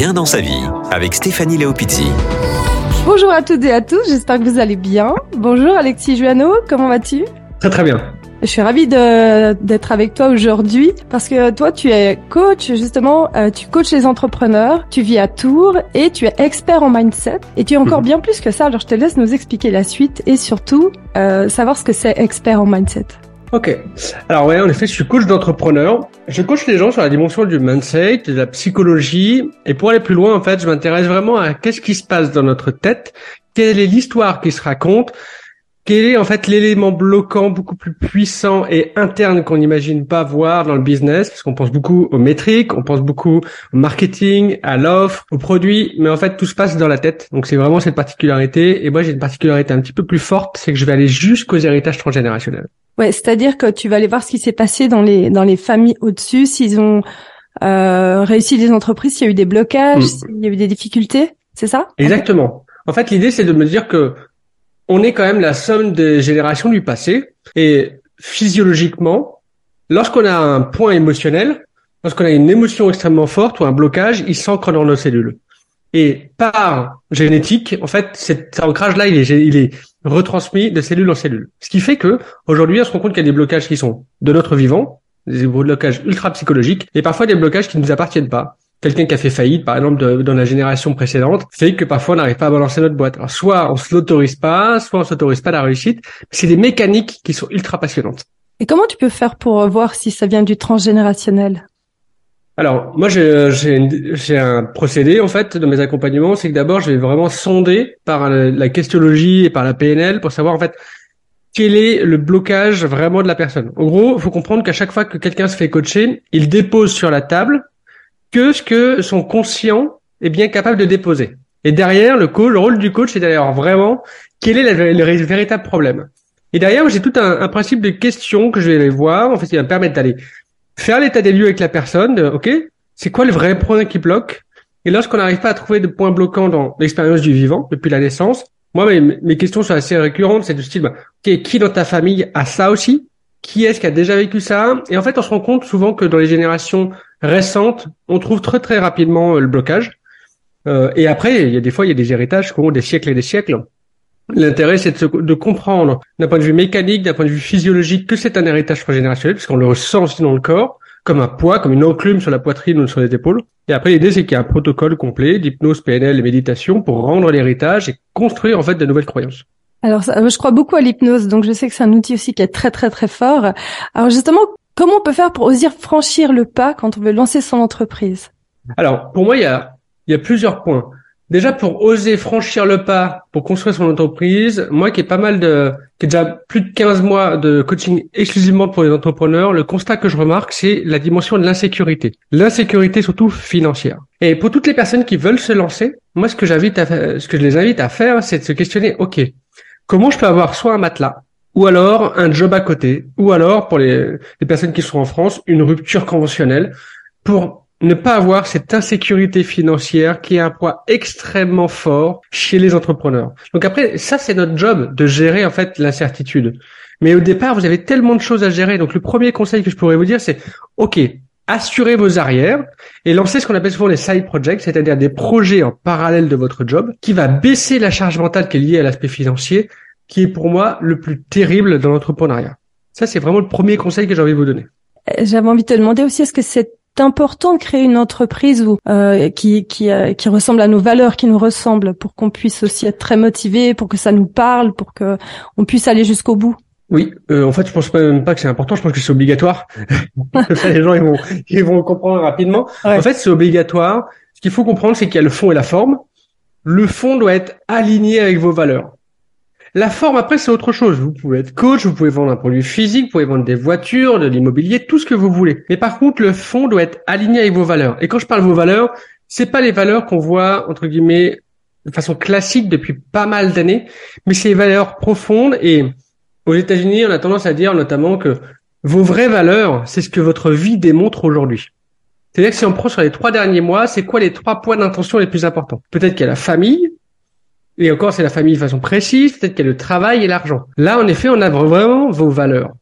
Bien dans sa vie avec Stéphanie Leopizzi. Bonjour à toutes et à tous, j'espère que vous allez bien. Bonjour Alexis Juano, comment vas-tu? Très très bien. Je suis ravie d'être avec toi aujourd'hui parce que toi tu es coach justement, euh, tu coaches les entrepreneurs, tu vis à Tours et tu es expert en mindset et tu es encore mhm. bien plus que ça. Alors je te laisse nous expliquer la suite et surtout euh, savoir ce que c'est expert en mindset. Ok. Alors ouais, en effet, je suis coach d'entrepreneurs. Je coach les gens sur la dimension du mindset, de la psychologie. Et pour aller plus loin, en fait, je m'intéresse vraiment à qu'est-ce qui se passe dans notre tête, quelle est l'histoire qui se raconte, quel est en fait l'élément bloquant beaucoup plus puissant et interne qu'on n'imagine pas voir dans le business, parce qu'on pense beaucoup aux métriques, on pense beaucoup au marketing, à l'offre, aux produits, mais en fait tout se passe dans la tête. Donc c'est vraiment cette particularité. Et moi j'ai une particularité un petit peu plus forte, c'est que je vais aller jusqu'aux héritages transgénérationnels. Ouais, c'est-à-dire que tu vas aller voir ce qui s'est passé dans les dans les familles au-dessus, s'ils ont euh, réussi des entreprises, s'il y a eu des blocages, mm. s'il y a eu des difficultés, c'est ça? Exactement. En fait, l'idée c'est de me dire que on est quand même la somme des générations du passé et physiologiquement, lorsqu'on a un point émotionnel, lorsqu'on a une émotion extrêmement forte ou un blocage, il s'ancre dans nos cellules. Et par génétique, en fait, cet ancrage-là, il est, retransmis de cellule en cellule. Ce qui fait que aujourd'hui, on se rend compte qu'il y a des blocages qui sont de notre vivant, des blocages ultra psychologiques, et parfois des blocages qui ne nous appartiennent pas. Quelqu'un qui a fait faillite, par exemple, dans la génération précédente, fait que parfois on n'arrive pas à balancer notre boîte. Alors, soit on se l'autorise pas, soit on s'autorise pas la réussite. C'est des mécaniques qui sont ultra passionnantes. Et comment tu peux faire pour voir si ça vient du transgénérationnel? Alors, moi, j'ai un procédé, en fait, de mes accompagnements, c'est que d'abord, je vais vraiment sonder par la questionologie et par la PNL pour savoir, en fait, quel est le blocage vraiment de la personne. En gros, il faut comprendre qu'à chaque fois que quelqu'un se fait coacher, il dépose sur la table que ce que son conscient est bien capable de déposer. Et derrière, le, le rôle du coach, c'est d'aller vraiment quel est le, véritable problème. Et derrière, j'ai tout un, principe de questions que je vais aller voir, en fait, qui va me permettre d'aller faire l'état des lieux avec la personne, ok, c'est quoi le vrai point qui bloque? Et lorsqu'on n'arrive pas à trouver de points bloquants dans l'expérience du vivant depuis la naissance, moi mes, mes questions sont assez récurrentes, c'est du style, bah, ok, qui dans ta famille a ça aussi? Qui est-ce qui a déjà vécu ça? Et en fait, on se rend compte souvent que dans les générations récentes, on trouve très très rapidement euh, le blocage. Euh, et après, il y a des fois, il y a des héritages qui ont des siècles et des siècles. L'intérêt, c'est de, de, comprendre d'un point de vue mécanique, d'un point de vue physiologique, que c'est un héritage transgénérationnel, puisqu'on le ressent aussi dans le corps, comme un poids, comme une enclume sur la poitrine ou sur les épaules. Et après, l'idée, c'est qu'il y a un protocole complet d'hypnose, PNL et méditation pour rendre l'héritage et construire en fait de nouvelles croyances. Alors, je crois beaucoup à l'hypnose, donc je sais que c'est un outil aussi qui est très très très fort. Alors justement, comment on peut faire pour oser franchir le pas quand on veut lancer son entreprise? Alors, pour moi, il y a, plusieurs points. Déjà pour oser franchir le pas pour construire son entreprise, moi qui ai pas mal de qui ai déjà plus de 15 mois de coaching exclusivement pour les entrepreneurs, le constat que je remarque c'est la dimension de l'insécurité. L'insécurité surtout financière. Et pour toutes les personnes qui veulent se lancer, moi ce que j'invite à ce que je les invite à faire, c'est de se questionner OK, comment je peux avoir soit un matelas ou alors un job à côté, ou alors pour les, personnes qui sont en France, une rupture conventionnelle pour ne pas avoir cette insécurité financière qui est un poids extrêmement fort chez les entrepreneurs. Donc après, ça c'est notre job de gérer en fait l'incertitude. Mais au départ, vous avez tellement de choses à gérer. Donc le premier conseil que je pourrais vous dire, c'est OK, assurez vos arrières et lancez ce qu'on appelle souvent les side projects, c'est-à-dire des projets en parallèle de votre job qui va baisser la charge mentale qui est liée à l'aspect financier, qui est pour moi le plus terrible dans l'entrepreneuriat. Ça, c'est vraiment le premier conseil que j'ai envie de vous donner. J'avais envie de te demander aussi, est-ce que cette important de créer une entreprise où, euh, qui, qui, euh, qui ressemble à nos valeurs, qui nous ressemble, pour qu'on puisse aussi être très motivé, pour que ça nous parle, pour que on puisse aller jusqu'au bout? Oui, euh, en fait, je pense même pas que c'est important. Je pense que c'est obligatoire. ça, les gens ils vont ils vont comprendre rapidement. En fait, c'est obligatoire. Ce qu'il faut comprendre, c'est qu'il y a le fond et la forme. Le fond doit être aligné avec vos valeurs. La forme, après, c'est autre chose. Vous pouvez être coach, vous pouvez vendre un produit physique, vous pouvez vendre des voitures, de l'immobilier, tout ce que vous voulez. Mais par contre, le fond doit être aligné avec vos valeurs. Et quand je parle de vos valeurs, c'est pas les valeurs qu'on voit, entre guillemets, de façon classique depuis pas mal d'années, mais c'est les valeurs profondes. Et aux États-Unis, on a tendance à dire notamment que vos vraies valeurs, c'est ce que votre vie démontre aujourd'hui. C'est-à-dire que si on prend sur les trois derniers mois, c'est quoi les trois points d'intention les plus importants? Peut-être qu'il y a la famille, et encore, c'est la famille de façon précise, peut-être qu'il y a le travail et l'argent. Là, en effet, on a vraiment vos valeurs.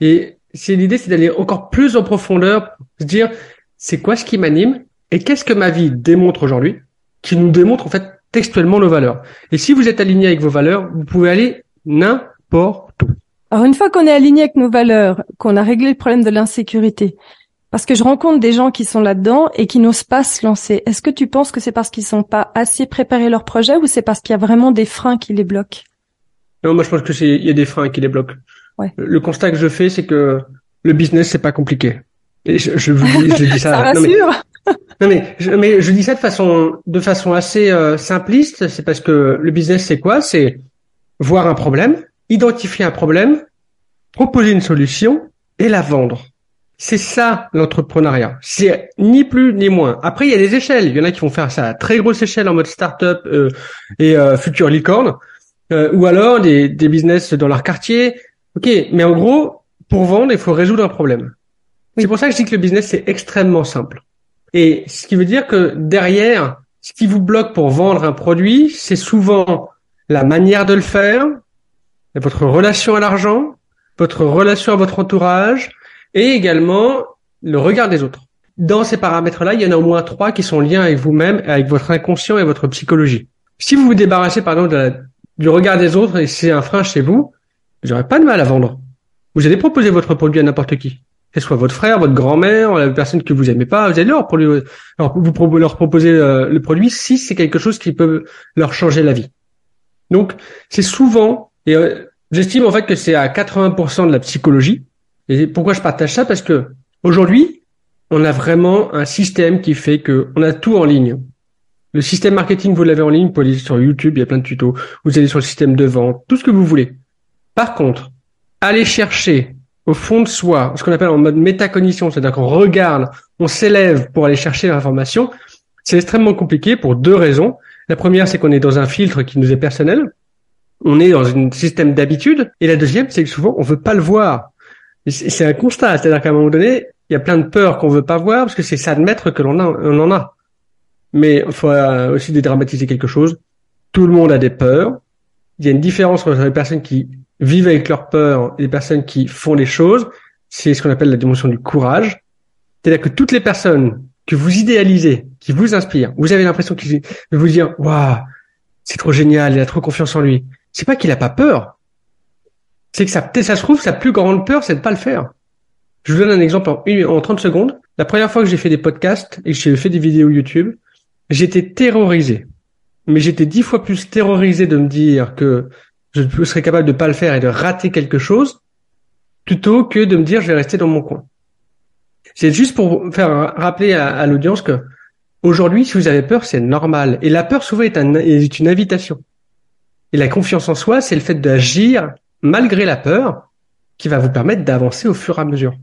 Et c'est l'idée, c'est d'aller encore plus en profondeur, se dire, c'est quoi ce qui m'anime Et qu'est-ce que ma vie démontre aujourd'hui Qui nous démontre en fait textuellement nos valeurs. Et si vous êtes aligné avec vos valeurs, vous pouvez aller n'importe où. Alors une fois qu'on est aligné avec nos valeurs, qu'on a réglé le problème de l'insécurité, parce que je rencontre des gens qui sont là-dedans et qui n'osent pas se lancer. Est-ce que tu penses que c'est parce qu'ils sont pas assez préparés leur projet ou c'est parce qu'il y a vraiment des freins qui les bloquent? Non, moi je pense que c'est il y a des freins qui les bloquent. Ouais. Le constat que je fais, c'est que le business c'est pas compliqué. Et je, je, je dis ça. Ça non, mais, rassure. non, mais, je, mais je dis ça de façon de façon assez euh, simpliste. C'est parce que le business c'est quoi? C'est voir un problème, identifier un problème, proposer une solution et la vendre. C'est ça l'entrepreneuriat. C'est ni plus ni moins. Après, il y a des échelles. Il y en a qui vont faire ça à très grosse échelle en mode start-up euh, et euh, future licorne, euh, ou alors des, des business dans leur quartier. Ok, mais en gros, pour vendre, il faut résoudre un problème. Oui. C'est pour ça que je dis que le business c'est extrêmement simple. Et ce qui veut dire que derrière, ce qui vous bloque pour vendre un produit, c'est souvent la manière de le faire, votre relation à l'argent, votre relation à votre entourage et également le regard des autres. Dans ces paramètres-là, il y en a au moins trois qui sont liés avec vous-même, avec votre inconscient et votre psychologie. Si vous vous débarrassez, par exemple, du regard des autres et c'est un frein chez vous, vous n'aurez pas de mal à vendre. Vous allez proposer votre produit à n'importe qui. Que ce soit votre frère, votre grand-mère, la personne que vous aimez pas, vous allez leur proposer euh, le produit si c'est quelque chose qui peut leur changer la vie. Donc, c'est souvent, et euh, j'estime en fait que c'est à 80% de la psychologie. Et pourquoi je partage ça? Parce que aujourd'hui, on a vraiment un système qui fait que on a tout en ligne. Le système marketing, vous l'avez en ligne, vous pouvez aller sur YouTube, il y a plein de tutos. Vous allez sur le système de vente, tout ce que vous voulez. Par contre, aller chercher au fond de soi, ce qu'on appelle en mode métacognition, c'est-à-dire qu'on regarde, on s'élève pour aller chercher l'information, c'est extrêmement compliqué pour deux raisons. La première, c'est qu'on est dans un filtre qui nous est personnel. On est dans un système d'habitude. Et la deuxième, c'est que souvent, on veut pas le voir. C'est un constat. C'est-à-dire qu'à un moment donné, il y a plein de peurs qu'on veut pas voir parce que c'est s'admettre que l'on en a. Mais il faut euh, aussi dédramatiser quelque chose. Tout le monde a des peurs. Il y a une différence entre les personnes qui vivent avec leurs peurs et les personnes qui font les choses. C'est ce qu'on appelle la dimension du courage. C'est-à-dire que toutes les personnes que vous idéalisez, qui vous inspirent, vous avez l'impression de vous dire, waouh, c'est trop génial, il a trop confiance en lui. C'est pas qu'il a pas peur. C'est que ça, ça se trouve, sa plus grande peur, c'est de pas le faire. Je vous donne un exemple en, une- en 30 secondes. La première fois que j'ai fait des podcasts et que j'ai fait des vidéos YouTube, j'étais terrorisé. Mais j'étais dix fois plus terrorisé de me dire que je serais capable de pas le faire et de rater quelque chose, plutôt que de me dire je vais rester dans mon coin. C'est juste pour faire rappeler à, l'audience que aujourd'hui, si vous avez peur, c'est normal. Et la peur souvent est une invitation. Et la confiance en soi, c'est le fait d'agir malgré la peur qui va vous permettre d'avancer au fur et à mesure.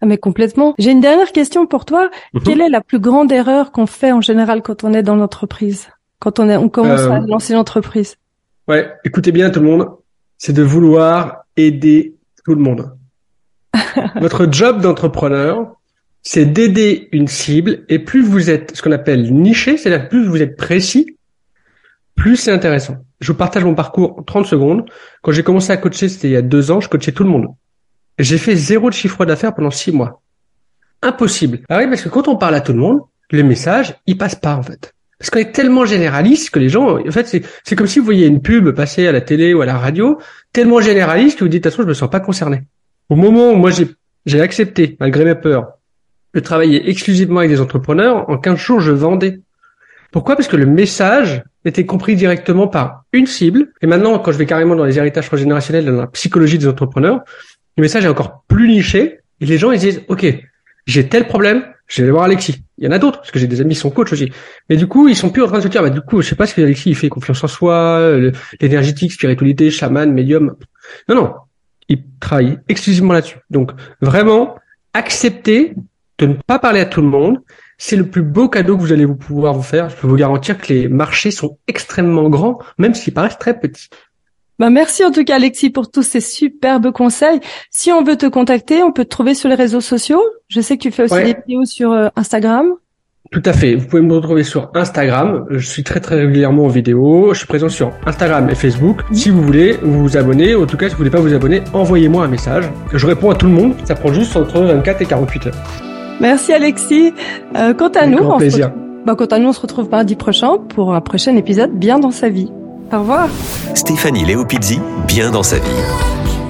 Ah, mais complètement. J'ai une dernière question pour toi. Mhm. Quelle est la plus grande erreur qu'on fait en général quand on est dans l'entreprise? Quand on, est, on commence Euh, à lancer l'entreprise Ouais, écoutez bien tout le monde, c'est de vouloir aider tout le monde. Votre job d'entrepreneur, c'est d'aider une cible et plus vous êtes ce qu'on appelle niché, c'est-à-dire plus vous êtes précis, plus c'est intéressant. Je vous partage mon parcours en 30 secondes. Quand j'ai commencé à coacher, c'était il y a deux ans, je coachais tout le monde. J'ai fait zéro de chiffre d'affaires pendant six mois. Impossible. Ah oui, parce que quand on parle à tout le monde, le message, il passe pas en fait. Parce qu'on est tellement généraliste que les gens, en fait, c'est, comme si vous voyez une pub passer à la télé ou à la radio, tellement généraliste que vous dites, de toute façon, je me sens pas concerné. Au moment où moi j'ai accepté, malgré mes peurs, de travailler exclusivement avec des entrepreneurs, en 15 jours, je vendais. Pourquoi? Parce que le message était compris directement par une cible. Et maintenant, quand je vais carrément dans les héritages transgénérationnels, dans la psychologie des entrepreneurs, le message est encore plus niché. Et les gens, ils disent, OK, j'ai tel problème, je vais aller voir Alexis. Il y en a d'autres, parce que j'ai des amis qui sont coachs aussi. Mais du coup, ils sont plus en train de se dire, bah, du coup, je sais pas ce que Alexis, il fait confiance en soi, l'énergétique, spiritualité, chaman, médium. Non, non. Il travaille exclusivement là-dessus. Donc, vraiment, accepter de ne pas parler à tout le monde. C'est le plus beau cadeau que vous allez vous pouvoir vous faire. Je peux vous garantir que les marchés sont extrêmement grands, même s'ils paraissent très petits. Bah, merci en tout cas Alexis pour tous ces superbes conseils. Si on veut te contacter, on peut te trouver sur les réseaux sociaux. Je sais que tu fais aussi Ouais. des vidéos sur euh, Instagram. Tout à fait. Vous pouvez me retrouver sur Instagram. Je suis très très régulièrement en vidéo. Je suis présent sur Instagram et Facebook. Si vous voulez vous vous abonner, en tout cas si vous voulez pas vous abonner, envoyez-moi un message. Je réponds à tout le monde. Ça prend juste entre 24 et 48 heures. Merci Alexis. Euh, quant à Avec nous, grand on se plaisir. retrouve- bah, quant à nous, on se retrouve mardi prochain pour un prochain épisode bien dans sa vie. Au revoir. Stéphanie Léopizzi, bien dans sa vie.